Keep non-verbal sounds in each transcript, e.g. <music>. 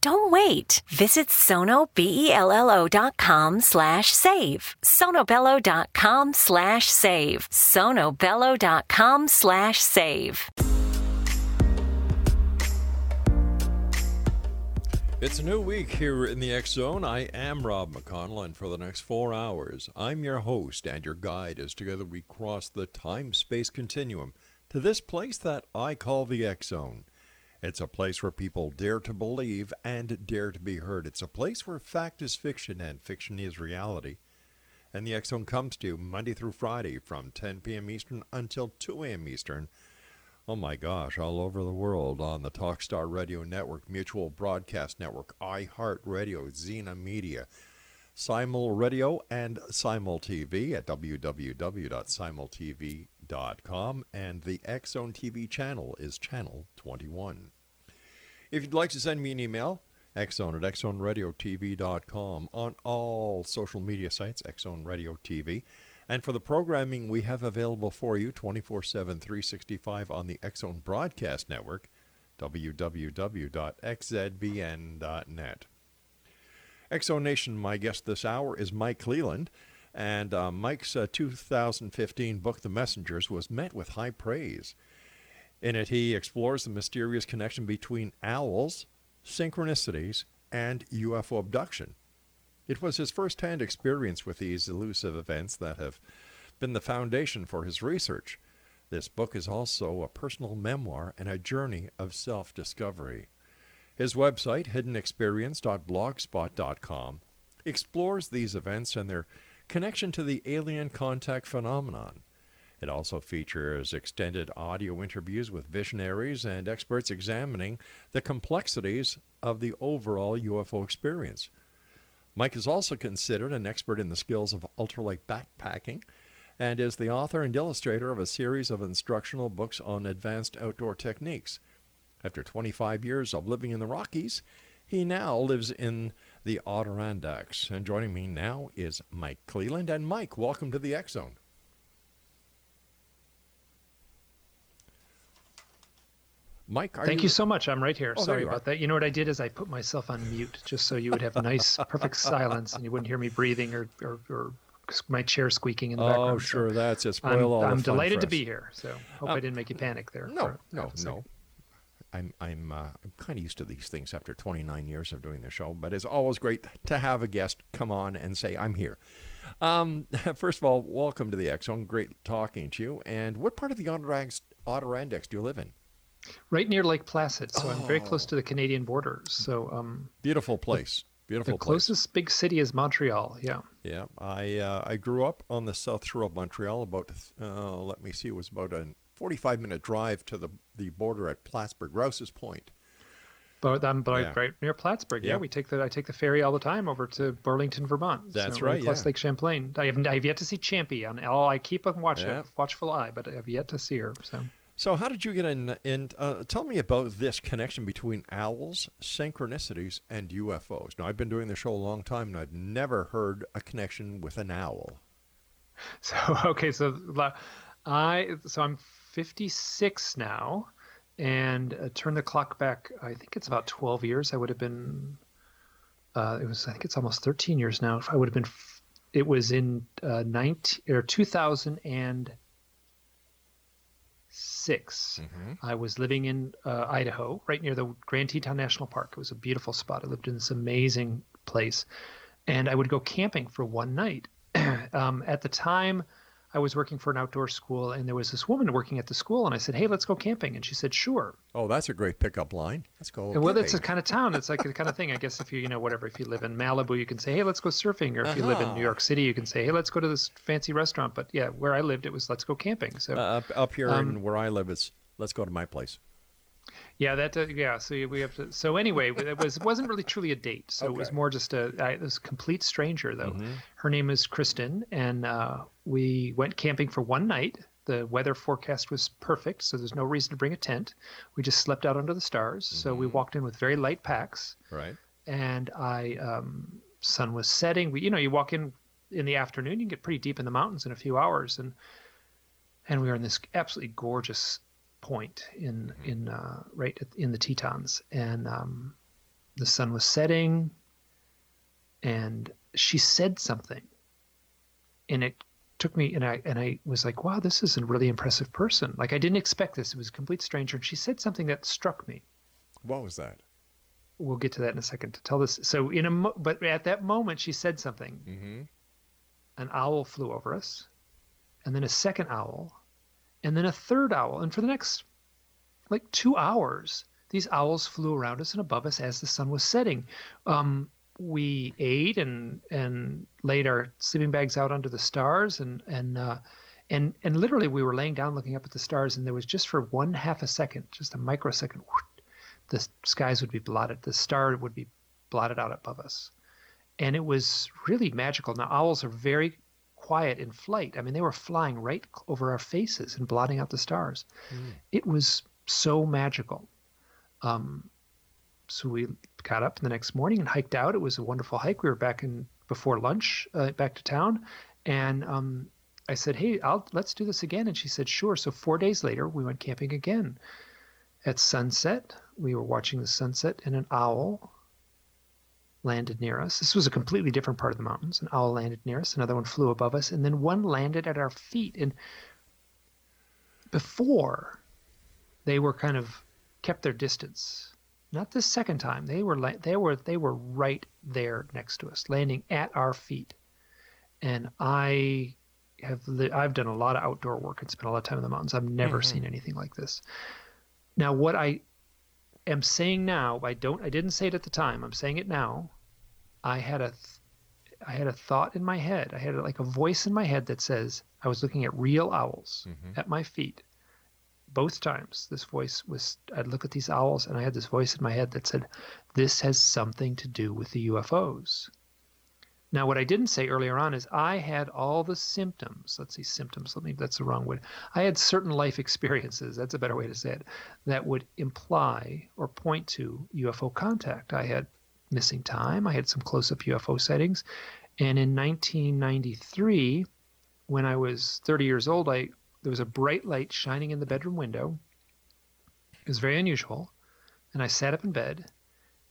Don't wait. Visit sonobello.com slash save. sonobello.com slash save. sonobello.com slash save. It's a new week here in the X Zone. I am Rob McConnell, and for the next four hours, I'm your host and your guide as together we cross the time space continuum to this place that I call the X Zone. It's a place where people dare to believe and dare to be heard. It's a place where fact is fiction and fiction is reality. And the X Zone comes to you Monday through Friday from 10 p.m. Eastern until 2 a.m. Eastern. Oh my gosh, all over the world on the Talkstar Radio Network, Mutual Broadcast Network, iHeartRadio, Xena Media, Simul Radio, and Simul TV at www.simultv.com. And the X Zone TV channel is channel 21. If you'd like to send me an email, xzone at xzoneradiotv.com on all social media sites, Xzone Radio TV. And for the programming we have available for you 24 7, 365 on the Xzone Broadcast Network, www.xzbn.net. Exo Nation, my guest this hour is Mike Clelland. And uh, Mike's uh, 2015 book, The Messengers, was met with high praise. In it, he explores the mysterious connection between owls, synchronicities, and UFO abduction. It was his first hand experience with these elusive events that have been the foundation for his research. This book is also a personal memoir and a journey of self discovery. His website, hiddenexperience.blogspot.com, explores these events and their connection to the alien contact phenomenon. It also features extended audio interviews with visionaries and experts examining the complexities of the overall UFO experience. Mike is also considered an expert in the skills of ultralight backpacking and is the author and illustrator of a series of instructional books on advanced outdoor techniques. After 25 years of living in the Rockies, he now lives in the Adirondacks. And joining me now is Mike Clelland. And Mike, welcome to the X Zone. Mike, thank you... you... so much. I'm right here. Oh, Sorry about that. You know what I did is I put myself on mute just so you would have a nice, <laughs> perfect silence and you wouldn't hear me breathing or, or, or my chair squeaking in the oh, background. Oh, sure, so that's it. Spoil I'm, all I'm delighted to be here. So hope uh, I didn't make you panic there. No, no, no. I'm I'm uh, I'm kind of used to these things after 29 years of doing the show, but it's always great to have a guest come on and say I'm here. Um, <laughs> first of all, welcome to the X Zone. Great talking to you. And what part of the Adirondacks, Adirondacks do you live in? Right near Lake Placid, so oh. I'm very close Oh. to the Canadian border. So um, beautiful place. Beautiful the place. closest big city is Montreal. Yeah. Yeah, I uh, I grew up on the south shore of Montreal. About uh, let me see, it was about a 45 minute drive to the the border at Plattsburgh, Rouse's Point. But I'm but Yeah. right near Plattsburgh. Yeah. Yeah. we take the I take the ferry all the time over to Burlington, Vermont. That's so right, Plus yeah. Lake Champlain. I have I have yet to see Champy on. Oh, I keep a watch Yeah. watchful eye, but I have yet to see her. So So how did you get in? in uh, tell me about this connection between owls, synchronicities, and UFOs. Now I've been doing the show a long time, and I've never heard a connection with an owl. <laughs> So okay, so I so I'm 56 now, and uh, turn the clock back. I think it's about 12 years. I would have been. Uh, it was I think it's almost 13 years now. If I would have been, it was in uh, 19 or 2006. I was living in uh, Idaho, right near the Grand Teton National Park. It was a beautiful spot. I lived in this amazing place, and I would go camping for one night. <clears throat> um, at the time, I was working for an outdoor school, and there was this woman working at the school, and I said, "Hey, let's go camping," and she said, "Sure." Oh, that's a great pickup line. Let's go. And well, it's a camping. kind of town. It's like the kind of thing. I guess if you, you know, whatever. If you live in Malibu, you can say, "Hey, let's go surfing," or if you live in Uh-huh. New York City, you can say, "Hey, let's go to this fancy restaurant." But yeah, where I lived, it was "Let's go camping." So Uh, up, up here Um, in where I live, it's let's go to my place. yeah, that uh, yeah. So we have to. So anyway, it was it wasn't really truly a date. So it was more just a. I, it was a complete stranger though. Mhm. Her name is Kristen, and uh, we went camping for one night. The weather forecast was perfect, so there's no reason to bring a tent. We just slept out under the stars. So we Mhm. walked in with very light packs. Right. and I um, sun was setting. We, you know, you walk in in the afternoon, you can get pretty deep in the mountains in a few hours, and and we were in this absolutely gorgeous point in in uh, right at, in the Tetons, and um, the sun was setting, and she said something, and it took me and I and I was like, wow, this is a really impressive person. Like I didn't expect this. It was a complete stranger, and she said something that struck me What was that? we'll get to that in a second to tell this. So in a mo- but at that moment she said something. Mm-hmm. An owl flew over us, and then a second owl, and then a third owl, and for the next like two hours, these owls flew around us and above us as the sun was setting. Um, we ate and and laid our sleeping bags out under the stars and and uh, and and literally we were laying down looking up at the stars and there was just for one half a second, just a microsecond, the skies would be blotted, the star would be blotted out above us, and it was really magical. Now owls are very quiet in flight. I mean, they were flying right over our faces and blotting out the stars. It was so magical. Um, so we got up the next morning and hiked out. It was a wonderful hike. We were back in before lunch, uh, back to town, and um, I said, "Hey, I'll let's do this again." And she said, "Sure." So four days later, we went camping again. At sunset, we were watching the sunset, and an owl landed near us. This was a completely different part of the mountains. An owl landed near us. Another one flew above us, and then one landed at our feet. And before, they were kind of kept their distance. Not this second time. They were la- they were they were right there next to us, landing at our feet. And I have li- I've done a lot of outdoor work and spent a lot of time in the mountains. I've never Mhm. seen anything like this. Now, what I am saying now, I don't I didn't say it at the time. I'm saying it now. I had a th- I had a thought in my head. I had like a voice in my head that says I was looking at real owls Mhm. at my feet. Both times, this voice was. I'd look at these owls, and I had this voice in my head that said, "This has something to do with the UFOs." Now, what I didn't say earlier on is I had all the symptoms. Let's see, symptoms. Let me. That's the wrong word. I had certain life experiences. That's a better way to say it. That would imply or point to UFO contact. I had missing time. I had some close-up UFO sightings, and in 1993, when I was 30 years old, I there was a bright light shining in the bedroom window. It was very unusual, and I sat up in bed,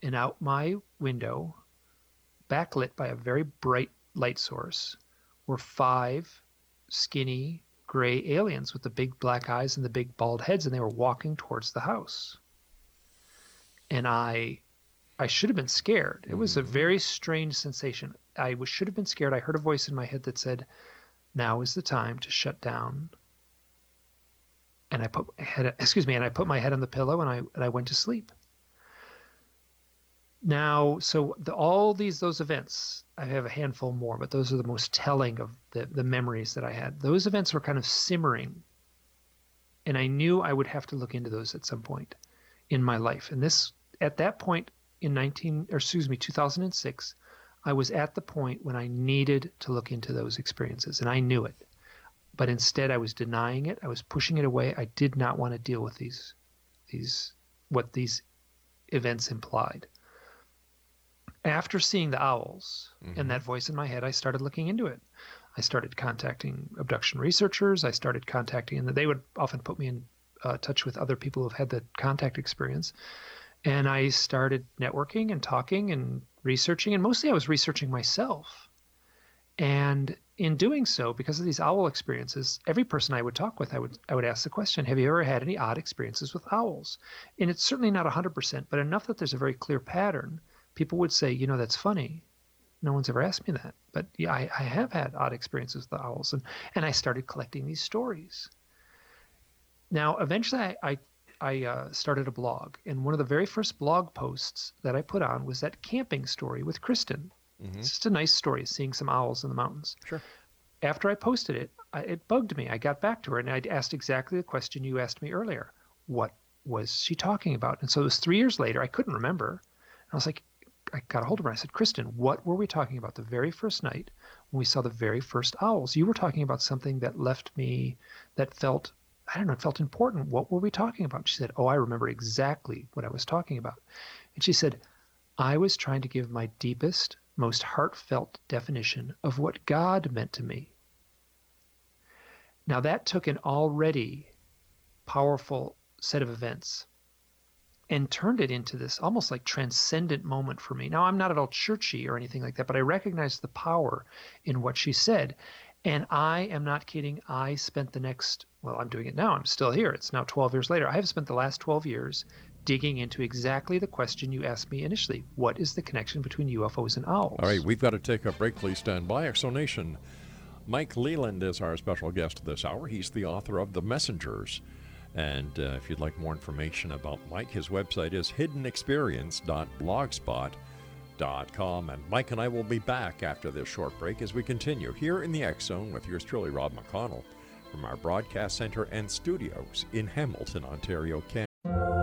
and out my window, backlit by a very bright light source, were five skinny gray aliens with the big black eyes and the big bald heads, and they were walking towards the house. And I I should have been scared. It was a mm. very strange sensation. I should have been scared. I heard a voice in my head that said, "Now is the time to shut down." And I put head, excuse me, and I put my head on the pillow and I and I went to sleep. Now, so the, all these those events, I have a handful more, but those are the most telling of the the memories that I had. Those events were kind of simmering, and I knew I would have to look into those at some point in my life. And this, at that point in 19, or excuse me, 2006, I was at the point when I needed to look into those experiences, and I knew it. But instead, I was denying it. I was pushing it away. I did not want to deal with these, these, what these events implied. After seeing the owls and that voice in my head, I started looking into it. I started contacting abduction researchers. I started contacting, and they would often put me in uh, touch with other people who've had the contact experience. And I started networking and talking and researching, and mostly I was researching myself. And in doing so, because of these owl experiences, every person I would talk with, I would I would ask the question, "Have you ever had any odd experiences with owls?" And it's certainly not 100%, but enough that there's a very clear pattern. People would say, "You know, that's funny. No one's ever asked me that. But yeah, I, I have had odd experiences with owls, and and I started collecting these stories. Now, eventually, I I, I uh, started a blog, and one of the very first blog posts that I put on was that camping story with Kristen. Mm-hmm. It's just a nice story, seeing some owls in the mountains. Sure. After I posted it, I, it bugged me. I got back to her and I asked exactly the question you asked me earlier. What was she talking about? And so it was three years later. I couldn't remember. And I was like, I got a hold of her. I said, Kristen, what were we talking about the very first night when we saw the very first owls? You were talking about something that left me, that felt, I don't know, it felt important. What were we talking about? She said, Oh, I remember exactly what I was talking about. And she said, I was trying to give my deepest, most heartfelt definition of what God meant to me. Now, that took an already powerful set of events and turned it into this almost like transcendent moment for me. Now, I'm not at all churchy or anything like that, but I recognize the power in what she said. And I am not kidding. I spent the next, well, I'm doing it now. I'm still here. It's now 12 years later. I have spent the last 12 years digging into exactly the question you asked me initially. What is the connection between UFOs and owls? All right, we've got to take a break. Please stand by. Exonation. Mike Clelland is our special guest this hour. He's the author of The Messengers. And uh, if you'd like more information about Mike, his website is hiddenexperience.blogspot.com. And Mike and I will be back after this short break as we continue here in the X Zone with yours truly, Rob McConnell, from our broadcast center and studios in Hamilton, Ontario, Canada.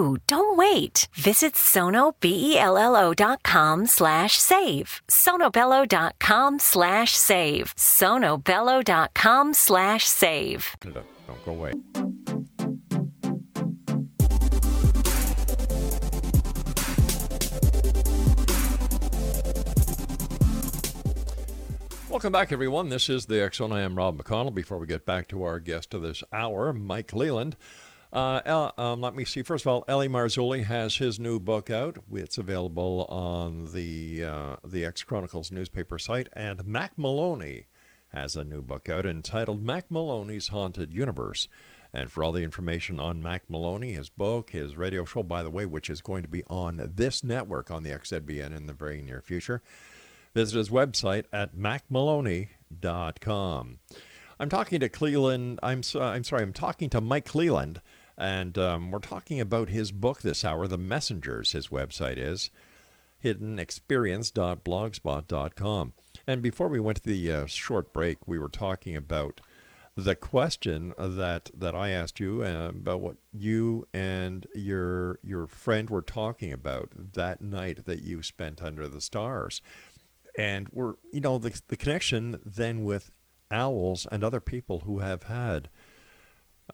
Don't wait. Visit sonobello.com slash save. sonobello.com slash save. sonobello.com slash save. Don't go away. Welcome back, everyone. This is the X Zone. I am Rob McConnell. Before we get back to our guest of this hour, Mike Clelland. Uh, um, let me see. First of all, L.A. Marzulli has his new book out. It's available on the uh, the X Chronicles newspaper site, and Mack Maloney has a new book out entitled Mack Maloney's Haunted Universe. And for all the information on Mack Maloney, his book, his radio show, by the way, which is going to be on this network on the XZBN in the very near future, visit his website at mackmaloney.com. I'm talking to Clelland. I'm I'm sorry. I'm talking to Mike Clelland, and um, we're talking about his book this hour, The Messengers. His website is hiddenexperience.blogspot.com. And before we went to the uh, short break, we were talking about the question that that I asked you uh, about what you and your your friend were talking about that night that you spent under the stars, and we're you know the the connection then with owls and other people who have had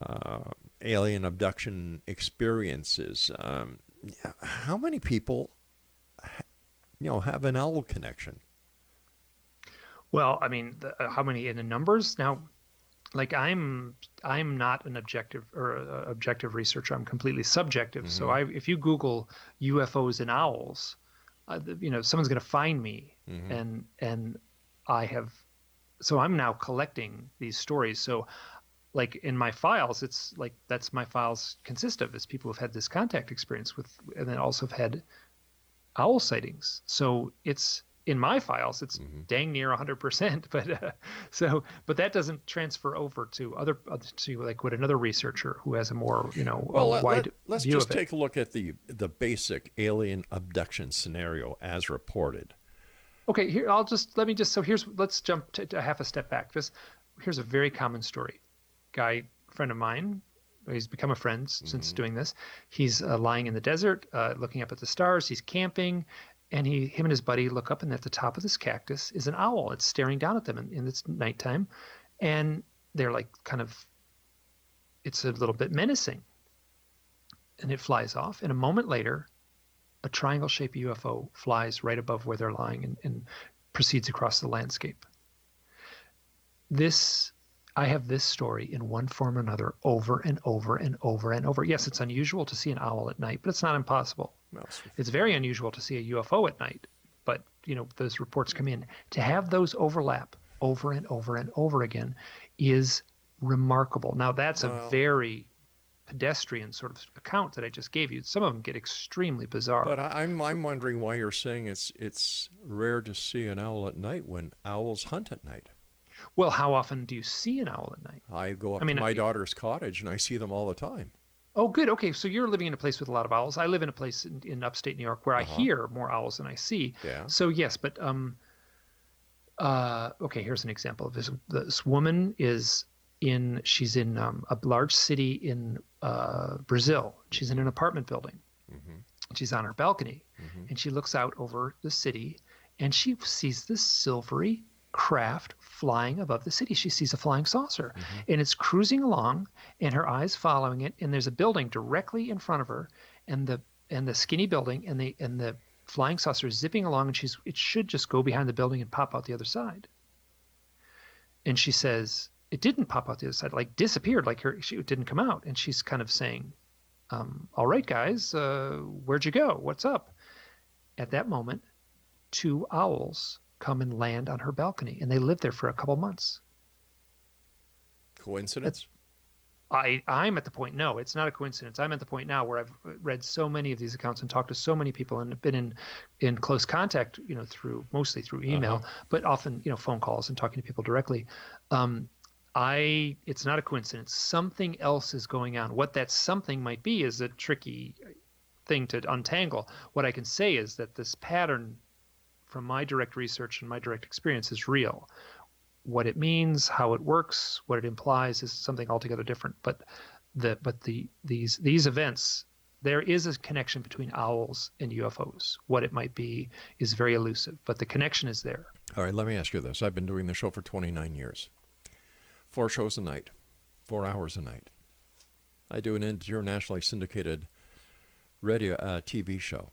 uh, alien abduction experiences. Um, how many people, you know, have an owl connection? Well, I mean, the, uh, how many in the numbers now? Like I'm, I'm not an objective or uh, objective researcher. I'm completely subjective. So I, if you Google UFOs and owls, uh, you know, someone's going to find me, and and I have, so I'm now collecting these stories. So like in my files, it's like that's my files consist of is people who've had this contact experience with, and then also have had owl sightings. So it's in my files, it's Mm-hmm. dang near 100%. <laughs> But uh, so, but that doesn't transfer over to other to like what another researcher who has a more you know Well, a let, wide us view just take a look at the the basic alien abduction scenario as reported. Okay, here I'll just let me just so here's let's jump to, to half a step back. This here's a very common story. Guy, friend of mine, he's become a friend s- since doing this. He's uh, lying in the desert, uh, looking up at the stars. He's camping, and he him and his buddy look up, and at the top of this cactus is an owl. It's staring down at them, and, and it's nighttime, and they're like kind of. It's a little bit menacing. And it flies off, and a moment later, a triangle shaped UFO flies right above where they're lying and, and proceeds across the landscape. This, I have this story in one form or another over and over and over and over. Yes, it's unusual to see an owl at night, but it's not impossible. It's very unusual to see a UFO at night, but you know those reports come in. To have those overlap over and over and over again is remarkable. Now that's a very pedestrian sort of account that I just gave you. Some of them get extremely bizarre. But I, I'm I'm wondering why you're saying it's it's rare to see an owl at night when owls hunt at night. Well, how often do you see an owl at night? I go up I mean, to my I- daughter's cottage and I see them all the time. Oh, good. Okay, so you're living in a place with a lot of owls. I live in a place in, in upstate New York where I Uh-huh. hear more owls than I see. Yeah. So yes, but um, uh, okay. Here's an example of this. This woman is in. She's in um, a large city in uh, Brazil. She's in an apartment building. She's on her balcony, and she looks out over the city, and she sees this silvery craft flying above the city. She sees a flying saucer, and it's cruising along, and her eyes following it. And there's a building directly in front of her, and the and the skinny building, and the and the flying saucer is zipping along, and she's it should just go behind the building and pop out the other side. And she says it didn't pop out the other side, like disappeared, like her she it didn't come out. And she's kind of saying, um, "All right, guys, uh, where'd you go? What's up?" At that moment, two owls come and land on her balcony, and they lived there for a couple months. Coincidence? I, I'm at the point, no, it's not a coincidence. I'm at the point now where I've read so many of these accounts and talked to so many people and been in, in close contact, you know, through mostly through email, but often, you know, phone calls and talking to people directly. Um, I, it's not a coincidence. Something else is going on. What that something might be is a tricky thing to untangle. What I can say is that this pattern from my direct research and my direct experience is real what it means, how it works, what it implies is something altogether different. But the but the these these events, there is a connection between owls and UFOs. What it might be is very elusive, but the connection is there. All right, let me ask you this. I've been doing the show for 29 years. Four shows a night, four hours a night. I do an internationally syndicated radio uh, TV show.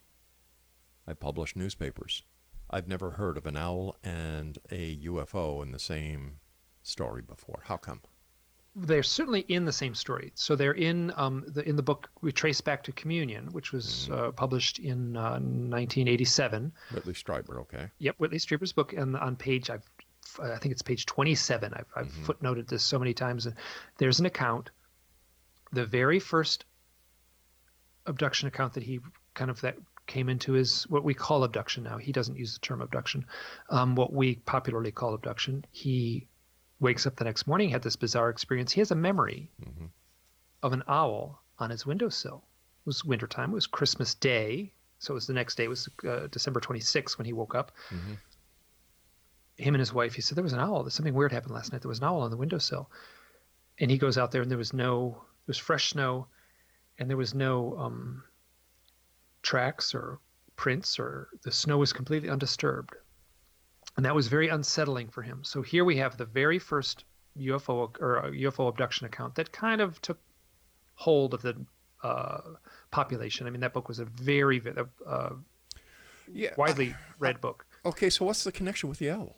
I publish newspapers. I've never heard of an owl and a UFO in the same story before. How come? They're certainly in the same story. So they're in um, the in the book we trace back to Communion, which was uh, published in uh, 1987. Whitley Strieber, okay. Yep, Whitley Strieber's book, and on page I've, I think it's page 27. I've, I've footnoted this so many times. And there's an account, the very first abduction account that he kind of that came into his what we call abduction now. He doesn't use the term abduction. Um, what we popularly call abduction. He wakes up the next morning, had this bizarre experience. He has a memory of an owl on his windowsill. It was wintertime. It was Christmas Day. So it was the next day. It was uh, December 26th when he woke up. Him and his wife, he said, there was an owl. Something weird happened last night. There was an owl on the windowsill. And he goes out there and there was no, it was fresh snow and there was no um, tracks or prints or the snow was completely undisturbed. And that was very unsettling for him. So here we have the very first UFO or UFO abduction account that kind of took hold of the uh, population. I mean, that book was a very uh, Yeah. widely read book. Okay, so what's the connection with the owl?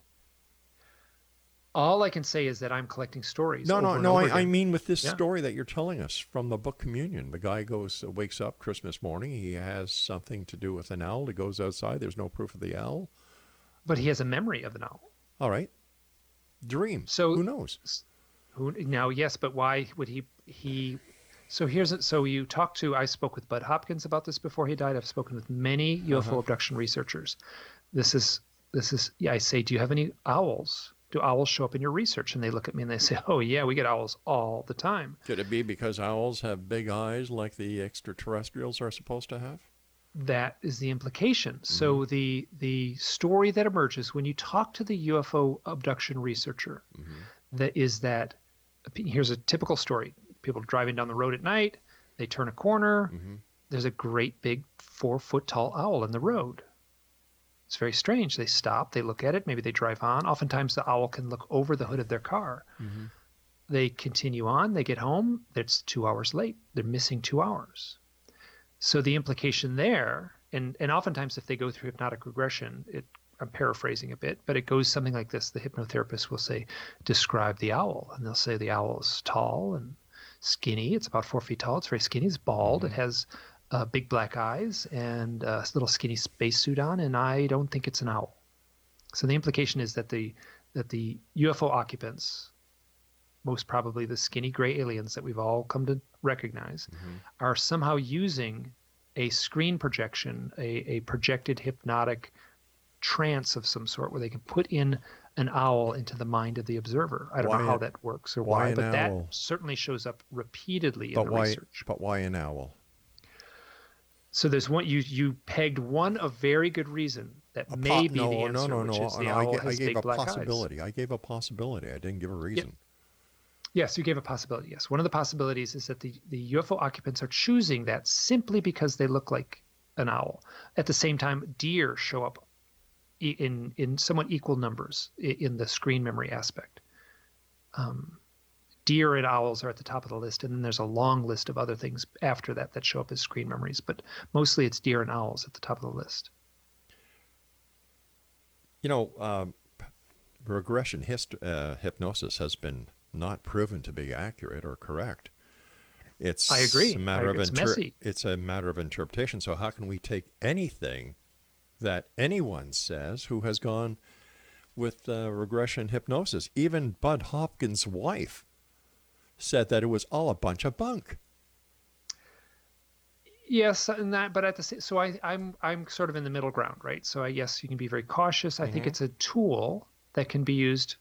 All I can say is that I'm collecting stories. No, no, no. I, I mean, with this Yeah. story that you're telling us from the book Communion, the guy goes, uh, wakes up Christmas morning. He has something to do with an owl. He goes outside. There's no proof of the owl. but he has a memory of an owl. All right. Dream. So- who knows? Who, now, yes, but why would he he? So here's it. So you talked to. I spoke with Bud Hopkins about this before he died. I've spoken with many UFO Uh-huh. abduction researchers. This is this is. Yeah, I say, do you have any owls? Do owls show up in your research? And they look at me and they <laughs> say, Oh yeah, we get owls all the time. Could it be because owls have big eyes like the extraterrestrials are supposed to have? that is the implication. So mm-hmm. the the story that emerges when you talk to the UFO abduction researcher mm-hmm. that is that here's a typical story. People driving down the road at night, they turn a corner, mm-hmm. there's a great big four foot tall owl in the road. It's very strange. They stop, they look at it, maybe they drive on. Oftentimes the owl can look over the hood of their car. Mm-hmm. They continue on, they get home, it's two hours late. They're missing two hours. So the implication there, and and oftentimes if they go through hypnotic regression, it I'm paraphrasing a bit, but it goes something like this: the hypnotherapist will say, "Describe the owl," and they'll say the owl is tall and skinny. It's about four feet tall. It's very skinny. It's bald. It mm-hmm. has uh, big black eyes and a little skinny spacesuit on, and I don't think it's an owl. So the implication is that the that the UFO occupants, most probably the skinny gray aliens that we've all come to recognize, are somehow using a screen projection, a, a projected hypnotic trance of some sort where they can put in an owl into the mind of the observer. I don't Why know how that works or why why, but that certainly shows up repeatedly in But the why? research. But why an owl? So there's one you you pegged one a very good reason that A may be no, the answer, no, no, which no. is no, I, I gave a black eyes. possibility. I gave a possibility. I didn't give a reason. Yes, you gave a possibility. Yes, one of the possibilities is that the, the UFO occupants are choosing that simply because they look like an owl. At the same time, deer show up in in somewhat equal numbers in the screen memory aspect. Um, deer and owls are at the top of the list, and then there's a long list of other things after that that show up as screen memories. But mostly, it's deer and owls at the top of the list. You know, um, regression hist- uh, hypnosis has been not proven to be accurate or correct. It's I agree. A matter I of agree. It's messy. It's a matter of interpretation. So how can we take anything that anyone says who has gone with uh, regression hypnosis? Even Bud Hopkins' wife said that it was all a bunch of bunk. Yes, and that, but at the same, so I, I'm I'm sort of in the middle ground, right? So I yes, you can be very cautious. I think mm-hmm. it's a tool that can be used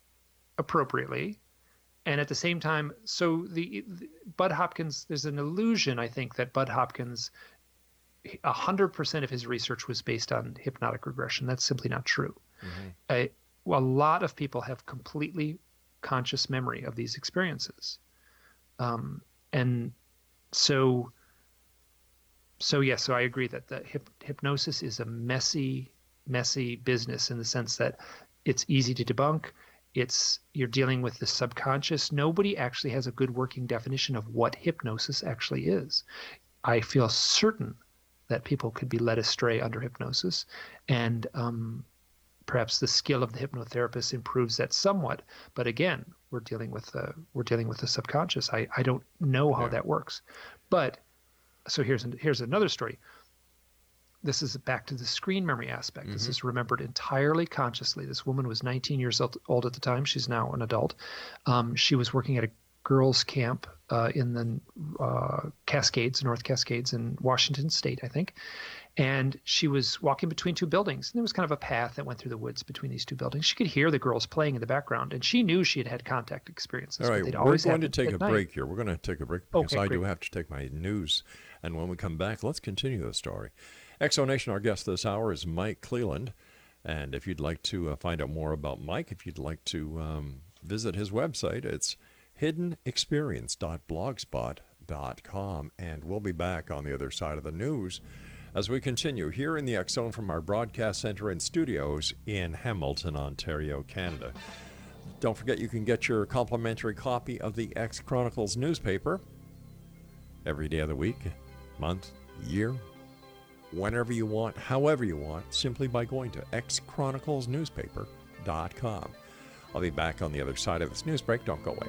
appropriately, and at the same time, so the, the Bud Hopkins, there's an illusion I think that Bud Hopkins, a hundred percent of his research was based on hypnotic regression. That's simply not true. Mm-hmm. I, well, a lot of people have completely conscious memory of these experiences, um, and so so yes, so I agree that the hyp- hypnosis is a messy, messy business in the sense that it's easy to debunk. It's you're dealing with the subconscious. Nobody actually has a good working definition of what hypnosis actually is. I feel certain that people could be led astray under hypnosis, and um, perhaps the skill of the hypnotherapist improves that somewhat. But again, we're dealing with the we're dealing with the subconscious. I, I don't know how that works, but so here's an, here's another story. This is back to the screen memory aspect. This is remembered entirely consciously. This woman was 19 years old, old at the time. She's now an adult. Um, she was working at a girls' camp uh, in the uh, Cascades, North Cascades in Washington State, I think. And she was walking between two buildings, and there was kind of a path that went through the woods between these two buildings. She could hear the girls playing in the background, and she knew she had had contact experiences. All but right, they'd we're always going to take a night. break here. We're going to take a break because Okay, I do have to take my news. And when we come back, let's continue the story. Exonation, our guest this hour is Mike Clelland. And if you'd like to uh, find out more about Mike, if you'd like to um, visit his website, it's hiddenexperience.blogspot.com. And we'll be back on the other side of the news as we continue here in the Zone from our broadcast center and studios in Hamilton, Ontario, Canada. Don't forget you can get your complimentary copy of the X Chronicles newspaper every day of the week, month, year, whenever you want, however you want, simply by going to xchroniclesnewspaper.com. I'll be back on the other side of this news break. Don't go away.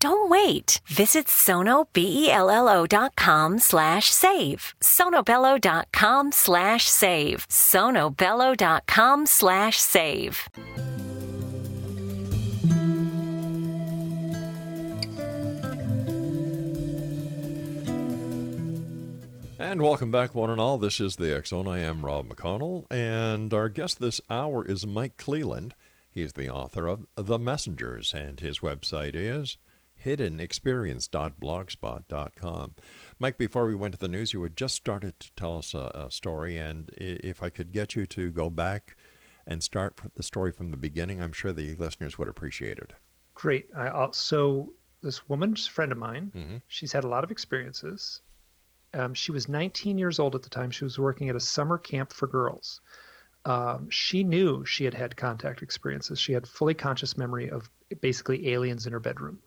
Don't wait. Visit sonobello.com slash save. sonobello.com slash save. sonobello.com slash save. And welcome back, one and all. This is the Zone. I am Rob McConnell, and our guest this hour is Mike Clelland. He is the author of The Messengers, and his website is hiddenexperience.blogspot.com. Mike, before we went to the news, you had just started to tell us a, a story, and if I could get you to go back and start the story from the beginning, I'm sure the listeners would appreciate it. Great. I, I'll, so this woman's a friend of mine. Mhm. She's had a lot of experiences. Um, she was 19 years old at the time. She was working at a summer camp for girls. Um, she knew she had had contact experiences. She had fully conscious memory of basically aliens in her bedroom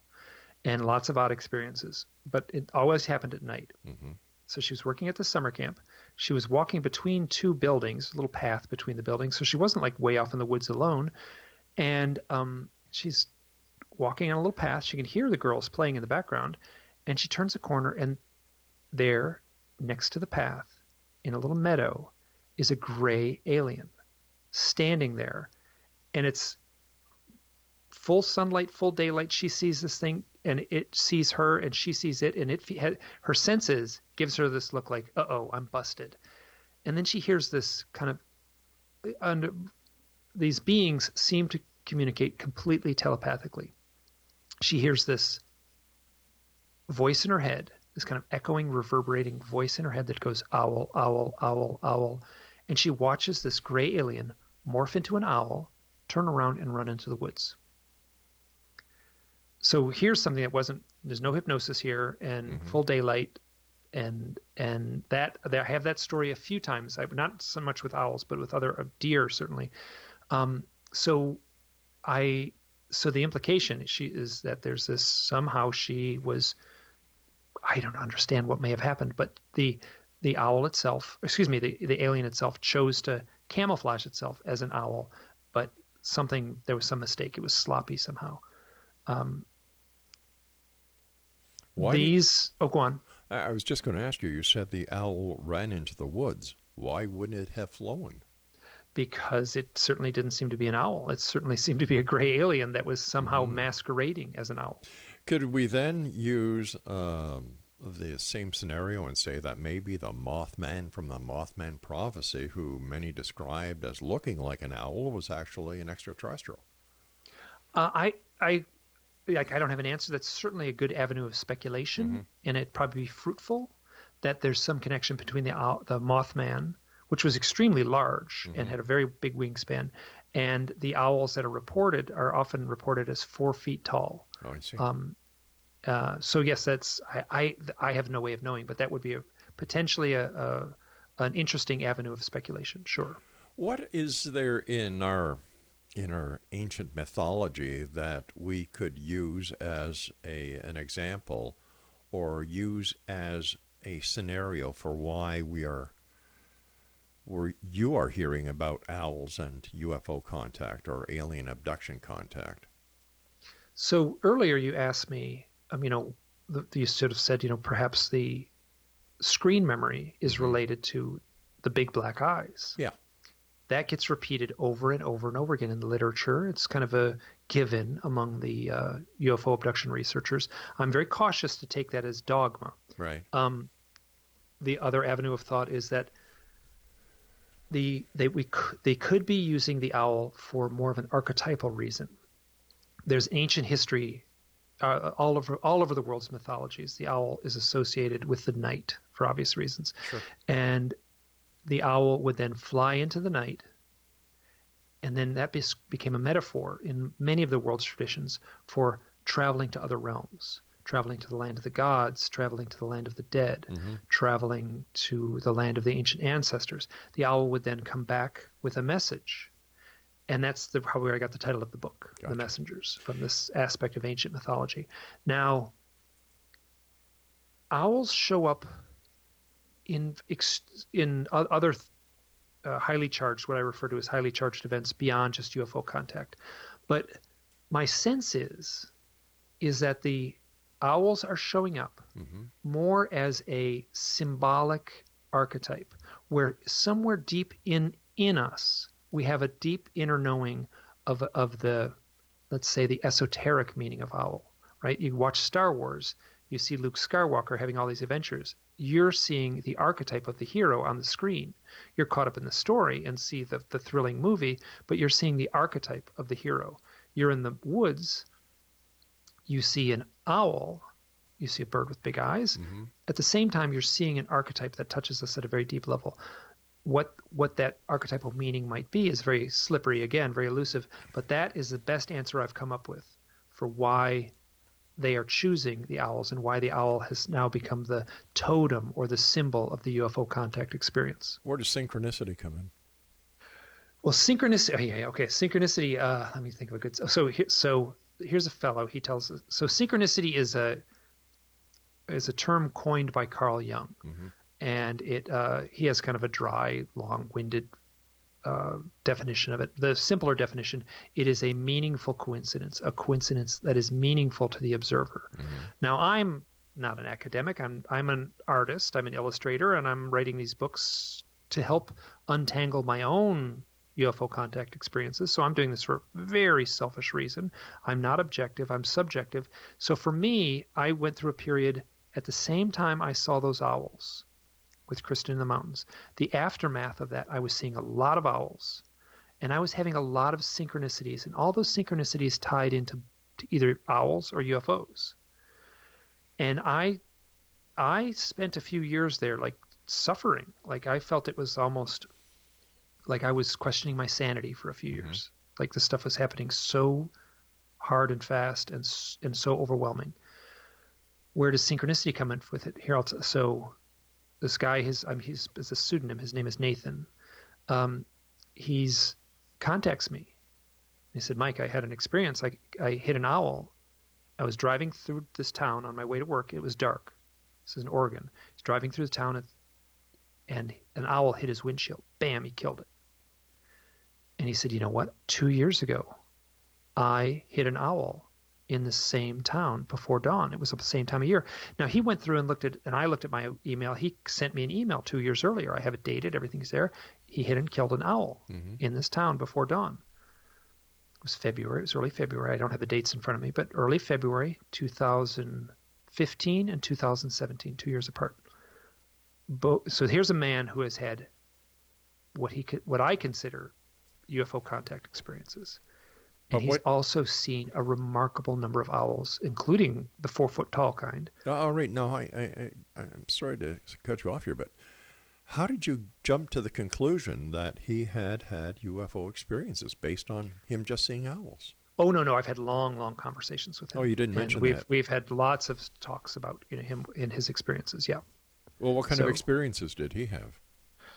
and lots of odd experiences. But it always happened at night. So she was working at the summer camp. She was walking between two buildings, a little path between the buildings. So she wasn't like way off in the woods alone. And um, she's walking on a little path. She can hear the girls playing in the background. And she turns a corner, and there, next to the path, in a little meadow, is a gray alien standing there. And it's full sunlight, full daylight. She sees this thing, and it sees her, and she sees it, and it her senses gives her this look like, "Uh oh, I'm busted." And then she hears this kind of, under these beings seem to communicate completely telepathically. She hears this voice in her head, this kind of echoing, reverberating voice in her head that goes owl, owl, owl, owl. And she watches this gray alien morph into an owl, turn around, and run into the woods. So here's something that wasn't there's no hypnosis here and full daylight and and that I have that story a few times. I not so much with owls, but with other uh, deer certainly. Um, so I so the implication she is that there's this somehow she was I don't understand what may have happened, but the the owl itself, excuse me, the the alien itself chose to camouflage itself as an owl, but something there was some mistake. It was sloppy somehow. Um, Why these oh go on. I I was just going to ask you, you said the owl ran into the woods. Why wouldn't it have flown? because it certainly didn't seem to be an owl. It certainly <laughs> seemed to be a gray alien that was somehow Mm-hmm. masquerading as an owl. Could we then use um, the same scenario and say that maybe the Mothman from the Mothman prophecy, who many described as looking like an owl, was actually an extraterrestrial? Uh, I, I, like, I don't have an answer. That's certainly a good avenue of speculation, and it'd probably be fruitful that there's some connection between the owl, the Mothman, which was extremely large and had a very big wingspan, and the owls that are reported are often reported as four feet tall. Oh, I see. Um, uh, so yes, that's I, I I have no way of knowing, but that would be a potentially a, a an interesting avenue of speculation. Sure. What is there in our in our ancient mythology that we could use as a an example or use as a scenario for why we are where you are hearing about owls and UFO contact or alien abduction contact? So earlier you asked me, um, you know, the, you sort of said, you know, perhaps the screen memory is related to the big black eyes. Yeah. that gets repeated over and over and over again in the literature. It's kind of a given among the uh, UFO abduction researchers. I'm very cautious to take that as dogma. Right. Um, the other avenue of thought is that the they we they could be using the owl for more of an archetypal reason. There's ancient history uh, all over all over the world's mythologies. The owl is associated with the night for obvious reasons, Sure. and the owl would then fly into the night, and then that bes- became a metaphor in many of the world's traditions for traveling to other realms, traveling to the land of the gods, traveling to the land of the dead, traveling to the land of the ancient ancestors. The owl would then come back with a message. And that's the, how where I got the title of the book, The Messengers, from this aspect of ancient mythology. Now, owls show up in in other uh, highly charged, what I refer to as highly charged events beyond just UFO contact. But my sense is is that the owls are showing up more as a symbolic archetype, where somewhere deep in in us we have a deep inner knowing of of the let's say the esoteric meaning of owl. Right? You watch Star Wars, you see Luke Skywalker having all these adventures. You're seeing the archetype of the hero on the screen. You're caught up in the story and see the, the thrilling movie, but you're seeing the archetype of the hero. You're in the woods, you see an owl, you see a bird with big eyes. Mm-hmm. At the same time, you're seeing an archetype that touches us at a very deep level. What what that archetypal meaning might be is very slippery again, very elusive. But that is the best answer I've come up with for why they are choosing the owls and why the owl has now become the totem or the symbol of the UFO contact experience. Where does synchronicity come in? Well, synchronicity. Oh, yeah, yeah, okay. Synchronicity. Uh, let me think of a good. So, so here's a fellow. He tells us. So, synchronicity is a is a term coined by Carl Jung, and it uh, he has kind of a dry, long-winded uh, definition of it. The simpler definition: it is a meaningful coincidence, a coincidence that is meaningful to the observer. Now, I'm not an academic. I'm I'm an artist. I'm an illustrator, and I'm writing these books to help untangle my own UFO contact experiences. So I'm doing this for a very selfish reason. I'm not objective. I'm subjective. So for me, I went through a period at the same time I saw those owls with Kristen in the mountains. The aftermath of that, I was seeing a lot of owls, and I was having a lot of synchronicities, and all those synchronicities tied into to either owls or UFOs. And I, I spent a few years there, like suffering. Like I felt it was almost like I was questioning my sanity for a few mm-hmm. years. Like the stuff was happening so hard and fast and and so overwhelming. Where does synchronicity come in with it? Here, I'll t- so this guy, his um, he's is a pseudonym. His name is Nathan. Um, he's contacts me. He said, Mike, I had an experience. I I hit an owl. I was driving through this town on my way to work. It was dark. This is in Oregon. He's driving through the town, and, and an owl hit his windshield. Bam! He killed it. And he said, You know what? Two years ago, I hit an owl in the same town before dawn. It was at the same time of year. Now he went through and looked at, and I looked at my email. He sent me an email two years earlier. I have it dated. Everything's there. He hit and killed an owl mm-hmm. in this town before dawn. It was February. It was early February. I don't have the dates in front of me, but early February 2015 and 2017, two years apart. Bo- so here's a man who has had what he could, what I consider UFO contact experiences. But And he's what- also seen a remarkable number of owls, including the four foot tall kind. Uh, all right, right. No, I, I, I, I'm sorry to cut you off here, but how did you jump to the conclusion that he had had UFO experiences based on him just seeing owls? Oh no, no, I've had long, long conversations with him. Oh, you didn't And mention we've, that. We've had lots of talks about you know him and his experiences. Yeah, Well, what kind So- of experiences did he have?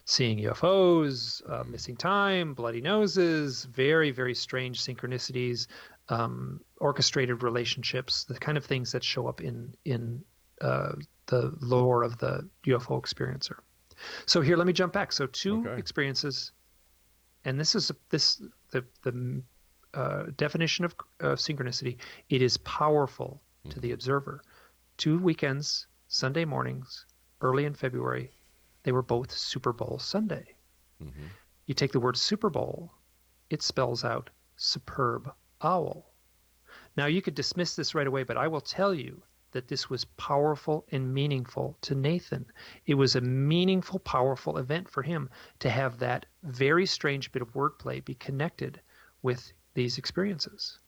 Seeing UFOs, uh, missing time, bloody noses, very, very strange synchronicities, um, orchestrated relationships, the kind of things that show up in in uh, the lore of the UFO experiencer. So here, let me jump back. So two Okay. experiences, and this is this the the uh, definition of uh, synchronicity. It is powerful to the observer. Two weekends, Sunday mornings, early in February, they were both Super Bowl Sunday. Mm-hmm. You take the word Super Bowl, it spells out superb owl. Now, you could dismiss this right away, but I will tell you that this was powerful and meaningful to Nathan. It was a meaningful, powerful event for him to have that very strange bit of wordplay be connected with these experiences.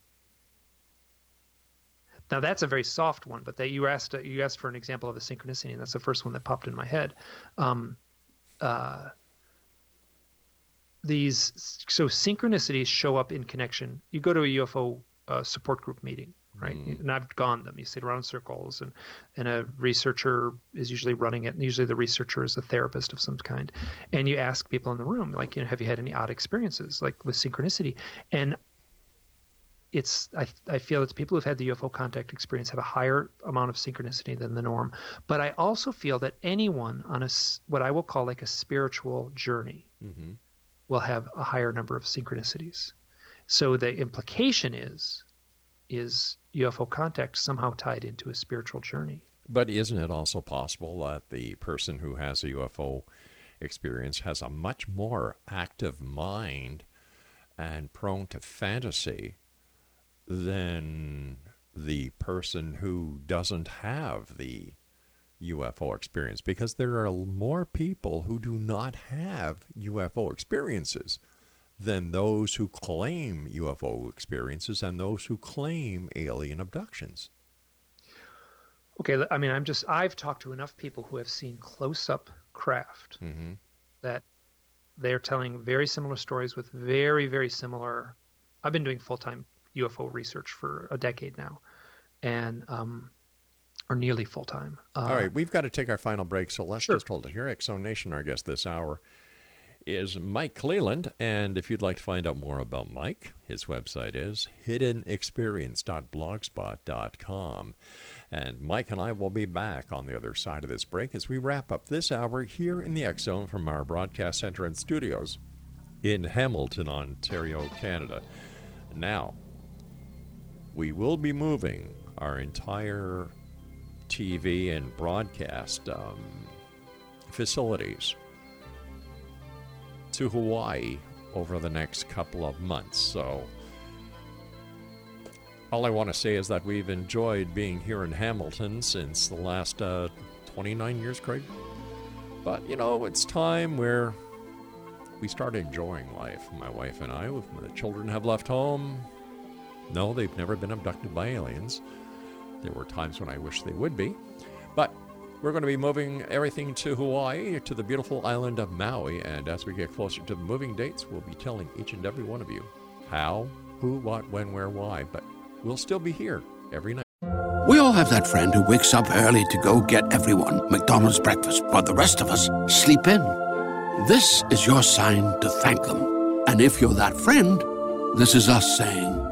Now that's a very soft one, but that you asked you asked for an example of a synchronicity, and that's the first one that popped in my head. Um, uh, these so synchronicities show up in connection. You go to a UFO uh, support group meeting, right? Mm. And I've gone them. You sit around in circles, and and a researcher is usually running it. And usually the researcher is a therapist of some kind, and you ask people in the room, like, you know, have you had any odd experiences, like with synchronicity? And it's I, I feel that people who've had the UFO contact experience have a higher amount of synchronicity than the norm. But I also feel that anyone on a what I will call like a spiritual journey mm-hmm. will have a higher number of synchronicities. So the implication is is UFO contact somehow tied into a spiritual journey. But isn't it also possible that the person who has a UFO experience has a much more active mind and prone to fantasy than the person who doesn't have the UFO experience because there are more people who do not have UFO experiences than those who claim UFO experiences and those who claim alien abductions. Okay, I mean, I'm just, I've talked to enough people who have seen close up craft mm-hmm. that they're telling very similar stories with very, very similar. I've been doing full time UFO research for a decade now, and um, or nearly full time. Uh, All right, we've got to take our final break, so let's sure. just hold it here. Zone Nation, our guest this hour is Mike Clelland, and if you'd like to find out more about Mike, his website is hiddenexperience.blogspot.com. And Mike and I will be back on the other side of this break as we wrap up this hour here in the X Zone from our broadcast center and studios in Hamilton, Ontario, Canada. Now, we will be moving our entire TV and broadcast um, facilities to Hawaii over the next couple of months. So, all I want to say is that we've enjoyed being here in Hamilton since the last uh, 29 years, Craig. But, you know, it's time where we start enjoying life. My wife and I, when the children have left home, no, they've never been abducted by aliens. There were times when I wish they would be. But we're going to be moving everything to Hawaii, to the beautiful island of Maui. And as we get closer to the moving dates, we'll be telling each and every one of you how, who, what, when, where, why. But we'll still be here every night. We all have that friend who wakes up early to go get everyone McDonald's breakfast, while the rest of us sleep in. This is your sign to thank them. And if you're that friend, this is us saying,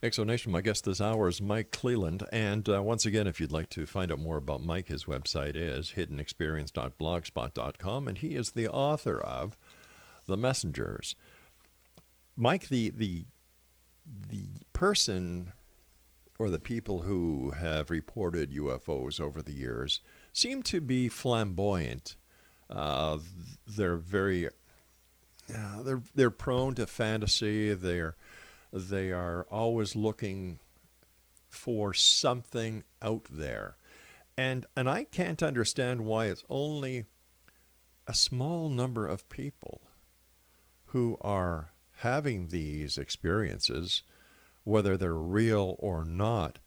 X Zone Nation, my guest this hour is Mike Clelland. And uh, once again, if you'd like to find out more about Mike, his website is hiddenexperience.blogspot.com, and he is the author of The Messengers. Mike, the, the, the person or the people who have reported UFOs over the years seem to be flamboyant. Uh, they're very, uh, they're, they're prone to fantasy. They're they are always looking for something out there. And, and I can't understand why it's only a small number of people who are having these experiences, whether they're real or not,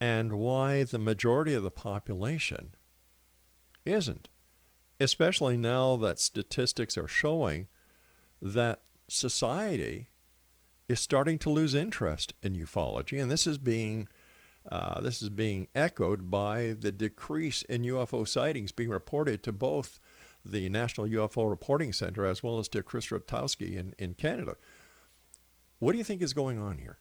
and why the majority of the population isn't. Especially now that statistics are showing that society is starting to lose interest in ufology, and this is being uh, this is being echoed by the decrease in UFO sightings being reported to both the National UFO Reporting Center as well as to Chris Rutkowski in, in Canada. What do you think is going on here?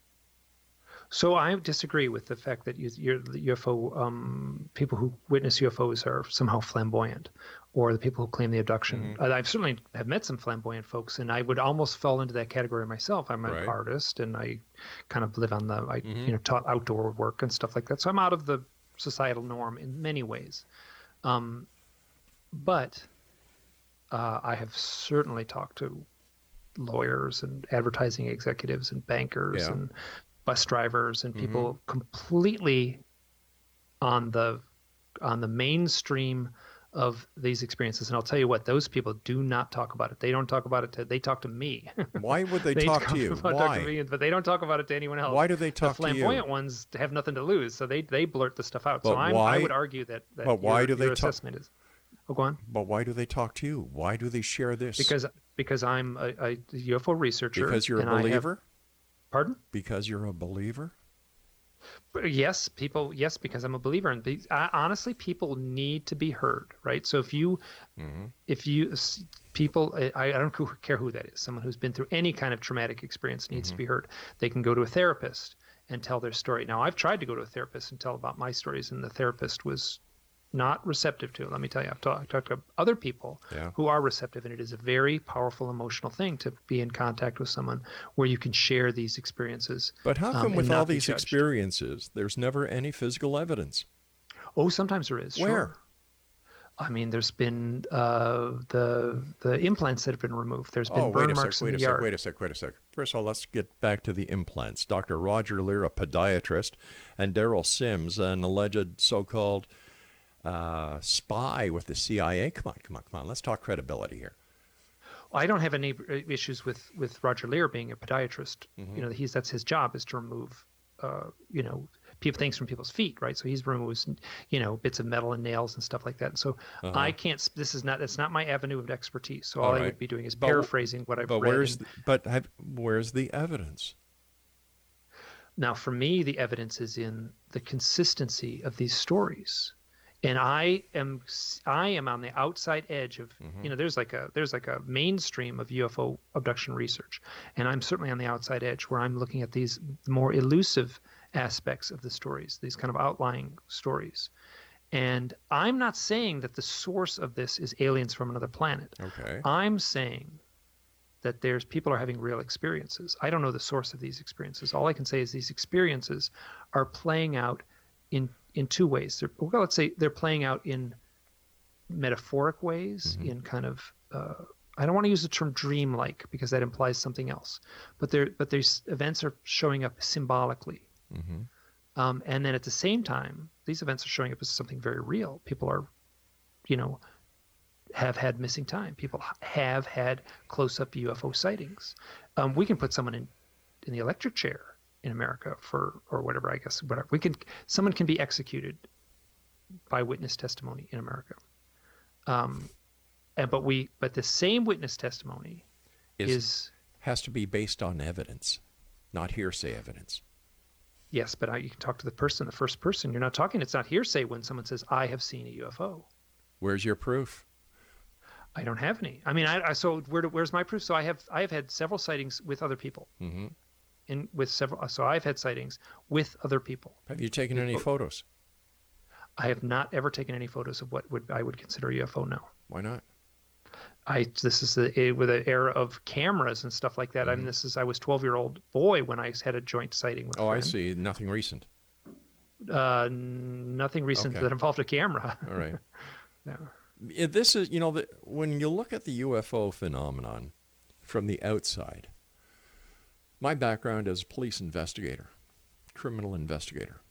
So I disagree with the fact that you, you're, the UFO um, people who witness UFOs are somehow flamboyant, or the people who claim the abduction. Mm-hmm. I've certainly have met some flamboyant folks, and I would almost fall into that category myself. I'm an Right. artist, and I kind of live on the I Mhm. you know taught outdoor work and stuff like that. So I'm out of the societal norm in many ways. Um, but uh, I have certainly talked to lawyers and advertising executives and bankers Yeah. and bus drivers and people Mm-hmm. completely on the on the mainstream of these experiences and I'll tell you what those people do not talk about it they don't talk about it to they talk to me <laughs> Why would they, talk to you? about- talk to Why? me, but they don't talk about it to anyone else Why do they talk the to you? flamboyant ones have nothing to lose so they they blurt the stuff out so I'm, why- I would argue that, that but why your, do they your talk- assessment is oh go on But why do they talk to you? Why do they share this? because because I'm a, a UFO researcher because you're a and I have- believer. Pardon Because you're a believer. Yes, people. Yes, because I'm a believer, and be- I, honestly, people need to be heard, right? So if you, Mm-hmm. if you, people, I, I don't care who that is. Someone who's been through any kind of traumatic experience needs Mm-hmm. to be heard. They can go to a therapist and tell their story. Now, I've tried to go to a therapist and tell about my stories, and the therapist was not receptive to it. Let me tell you, I've talked, talked to other people Yeah. who are receptive, and it is a very powerful emotional thing to be in contact with someone where you can share these experiences. But how um, come and with all these judged. experiences, there's never any physical evidence? Oh, sometimes there is. Where? Sure. I mean, there's been uh, the the implants that have been removed. There's been Oh, burn wait a sec, marks wait in a the sec, yard. wait a sec, wait a sec. First of all, let's get back to the implants. Dr. Roger Leir, a podiatrist, and Derrel Sims, an alleged so-called uh, spy with the CIA. Come on, come on, come on. Let's talk credibility here. I don't have any issues with with Roger Leir being a podiatrist. Mm-hmm. You know, he's that's his job is to remove, uh, you know, people things from people's feet, right? So he's removes, you know, bits of metal and nails and stuff like that. So I can't. This is not. That's not my avenue of expertise. So all, Uh-huh. I would be doing is But- paraphrasing what I've But read. where's and- the, but have, where's the evidence? Now, for me, the evidence is in the consistency of these stories, and I am I am on the outside edge of mm-hmm. you know there's like a there's like a mainstream of UFO abduction research, and I'm certainly on the outside edge where I'm looking at these more elusive aspects of the stories, these kind of outlying stories. And I'm not saying that the source of this is aliens from another planet. Okay. I'm saying that there's people are having real experiences. I don't know the source of these experiences. All I can say is these experiences are playing out in in two ways. They're, well, let's say they're playing out in metaphoric ways, in kind of uh, I don't want to use the term dreamlike because that implies something else. But there but these events are showing up symbolically. Um, and then at the same time, these events are showing up as something very real. People are, you know, have had missing time. People have had close-up UFO sightings. Um, we can put someone in in the electric chair in America for or whatever. I guess whatever we can. Someone can be executed by witness testimony in America. Um, and but we but the same witness testimony Is, is has to be based on evidence, not hearsay evidence. yes, but I, you can talk to the person, the first person. You're not talking. It's not hearsay when someone says I have seen a UFO. Where's your proof? I don't have any. I mean, I, I so where do, where's my proof? So I have I have had several sightings with other people. Mm-hmm. In with several, so I've had sightings with other people. Have you taken any photos? I have not ever taken any photos of what would I would consider a UFO now. Why not? I this is the eh, with an era of cameras and stuff like that. I mean, this is I was 12 year old boy when I had a joint sighting with. a Oh, I see. Nothing recent. Uh, nothing recent Okay. that involved a camera. All right. <laughs> Yeah, This is, you know, the, when you look at the UFO phenomenon from the outside, my background as a police investigator, criminal investigator,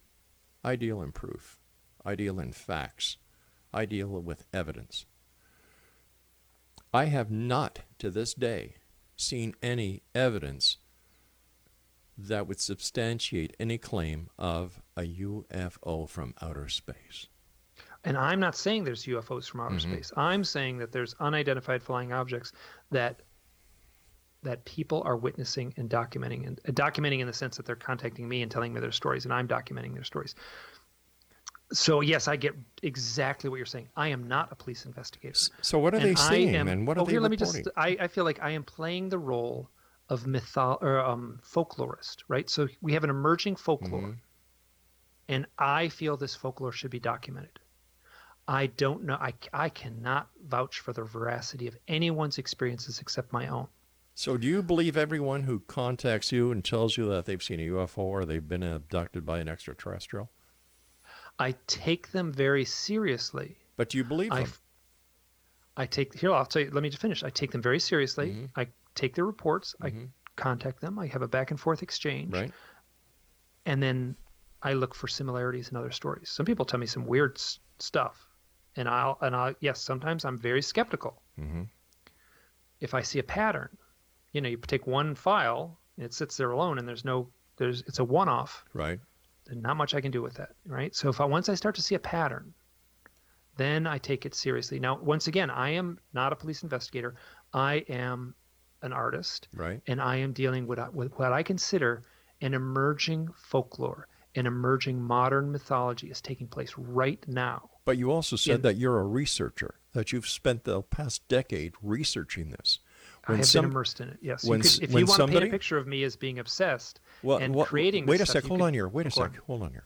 I deal in proof, I deal in facts, I deal with evidence. I have not, to this day, seen any evidence that would substantiate any claim of a UFO from outer space. And I'm not saying there's UFOs from outer Mm-hmm. space. I'm saying that there's unidentified flying objects that that people are witnessing and documenting and uh, documenting in the sense that they're contacting me and telling me their stories and I'm documenting their stories. So yes, I get exactly what you're saying. I am not a police investigator. So what are And they saying am- and what are oh, they here, let me just I, I feel like I am playing the role of mytho or um, folklorist, right? So we have an emerging folklore, Mm-hmm. and I feel this folklore should be documented. I don't know. I, I cannot vouch for the veracity of anyone's experiences except my own. So, do you believe everyone who contacts you and tells you that they've seen a UFO or they've been abducted by an extraterrestrial? I take them very seriously. But do you believe I, them? I take here. I'll tell you. Let me just finish. I take them very seriously. Mm-hmm. I take their reports. I contact them. I have a back and forth exchange, Right? and then I look for similarities in other stories. Some people tell me some weird s- stuff, and I'll and I will yes, sometimes I'm very skeptical. Mm-hmm. If I see a pattern, you know, you take one file and it sits there alone, and there's no there's it's a one-off. Right. There's not much I can do with that, right? So if I once I start to see a pattern, then I take it seriously. Now, once again, I am not a police investigator. I am an artist, Right. and I am dealing with, with what I consider an emerging folklore, an emerging modern mythology is taking place right now. But you also said In- that you're a researcher, that you've spent the past decade researching this. I have some- been immersed in it. Yes. when you could, if you want to paint a picture of me as being obsessed Well, and well, creating, Wait a sec. stuff, you Hold could- on here. Wait a Go on. sec. Hold on here.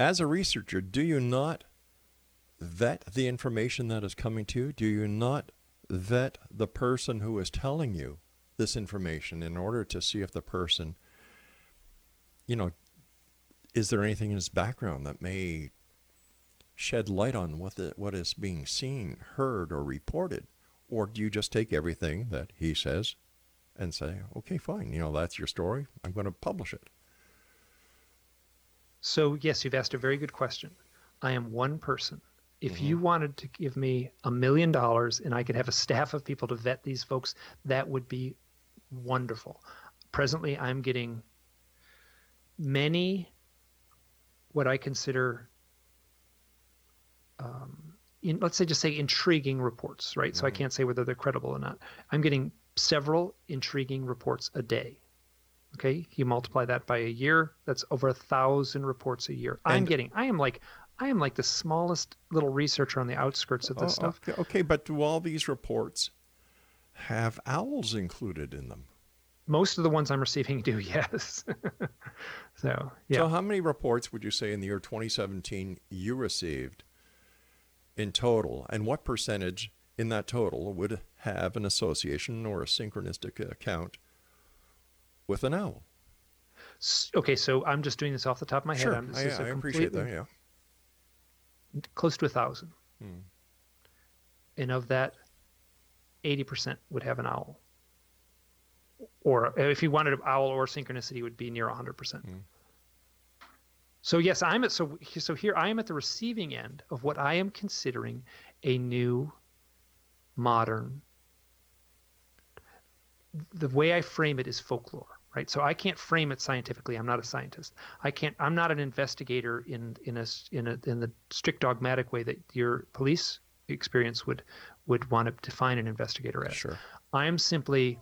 As a researcher, do you not vet the information that is coming to you? Do you not vet the person who is telling you this information in order to see if the person, you know, is there anything in his background that may shed light on what the, what is being seen, heard, or reported? Or do you just take everything that he says and say, okay, fine, you know, that's your story. I'm going to publish it. So, yes, you've asked a very good question. I am one person. If Mm-hmm. you wanted to give me a million dollars and I could have a staff of people to vet these folks, that would be wonderful. Presently, I'm getting many what I consider, um, in, let's say, just say intriguing reports, right? So I mm-hmm. can't say whether they're credible or not. I'm getting several intriguing reports a day. Okay, you multiply that by a year, that's over a thousand reports a year. I'm getting, I am like, I am like the smallest little researcher on the outskirts of this Oh, stuff. Okay, okay, but do all these reports have owls included in them? Most of the ones I'm receiving do, <laughs> yes. so, yeah. So, how many reports would you say in the year 2017 you received in total, and what percentage in that total would have an association or a synchronistic account with an owl? Okay, so I'm just doing this off the top of my head. sure, I, is a I appreciate that. Yeah. Close to a thousand. Hmm. And of that, 80% would have an owl. Or if you wanted an owl or synchronicity, it would be near 100%. Hmm. So yes, I'm at so so here I am at the receiving end of what I am considering a new modern the way I frame it is folklore, right? So I can't frame it scientifically. I'm not a scientist. I can't. I'm not an investigator in in a in a in the strict dogmatic way that your police experience would would want to define an investigator as. Sure. I am simply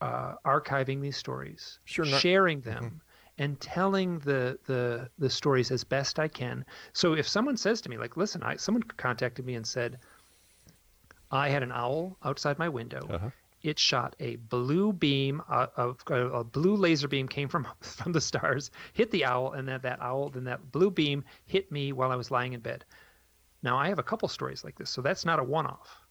uh, archiving these stories, Sure, not- sharing them, and telling the, the the stories as best I can. So if someone says to me, like, "Listen, I someone contacted me and said I had an owl outside my window. Uh-huh. It shot a blue beam, uh, of a, a blue laser beam came from <laughs> from the stars, hit the owl, and that that owl, then that blue beam hit me while I was lying in bed." Now I have a couple stories like this, so that's not a one-off.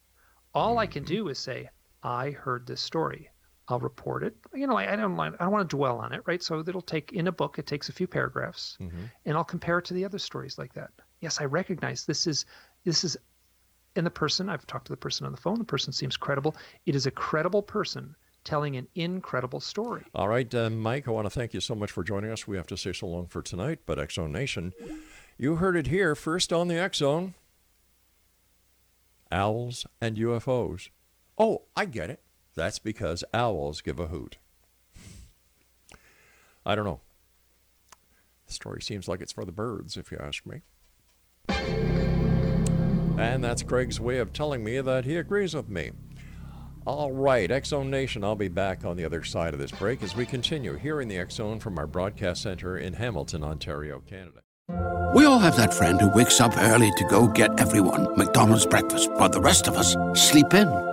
All I can do is say, "I heard this story." I'll report it. You know, I, I don't mind, I don't want to dwell on it, right? So it'll take in a book. It takes a few paragraphs, and I'll compare it to the other stories like that. Yes, I recognize this is this is, and the person I've talked to the person on the phone. The person seems credible. It is a credible person telling an incredible story. All right, uh, Mike, I want to thank you so much for joining us. We have to say so long for tonight, but Zone Nation, you heard it here first on the Zone. Owls and UFOs. Oh, I get it. That's because owls give a hoot. I don't know. The story seems like it's for the birds, if you ask me. And that's Craig's way of telling me that he agrees with me. All right, Zone Nation, I'll be back on the other side of this break as we continue here in the X Zone from our broadcast center in Hamilton, Ontario, Canada. We all have that friend who wakes up early to go get everyone McDonald's breakfast, while the rest of us sleep in.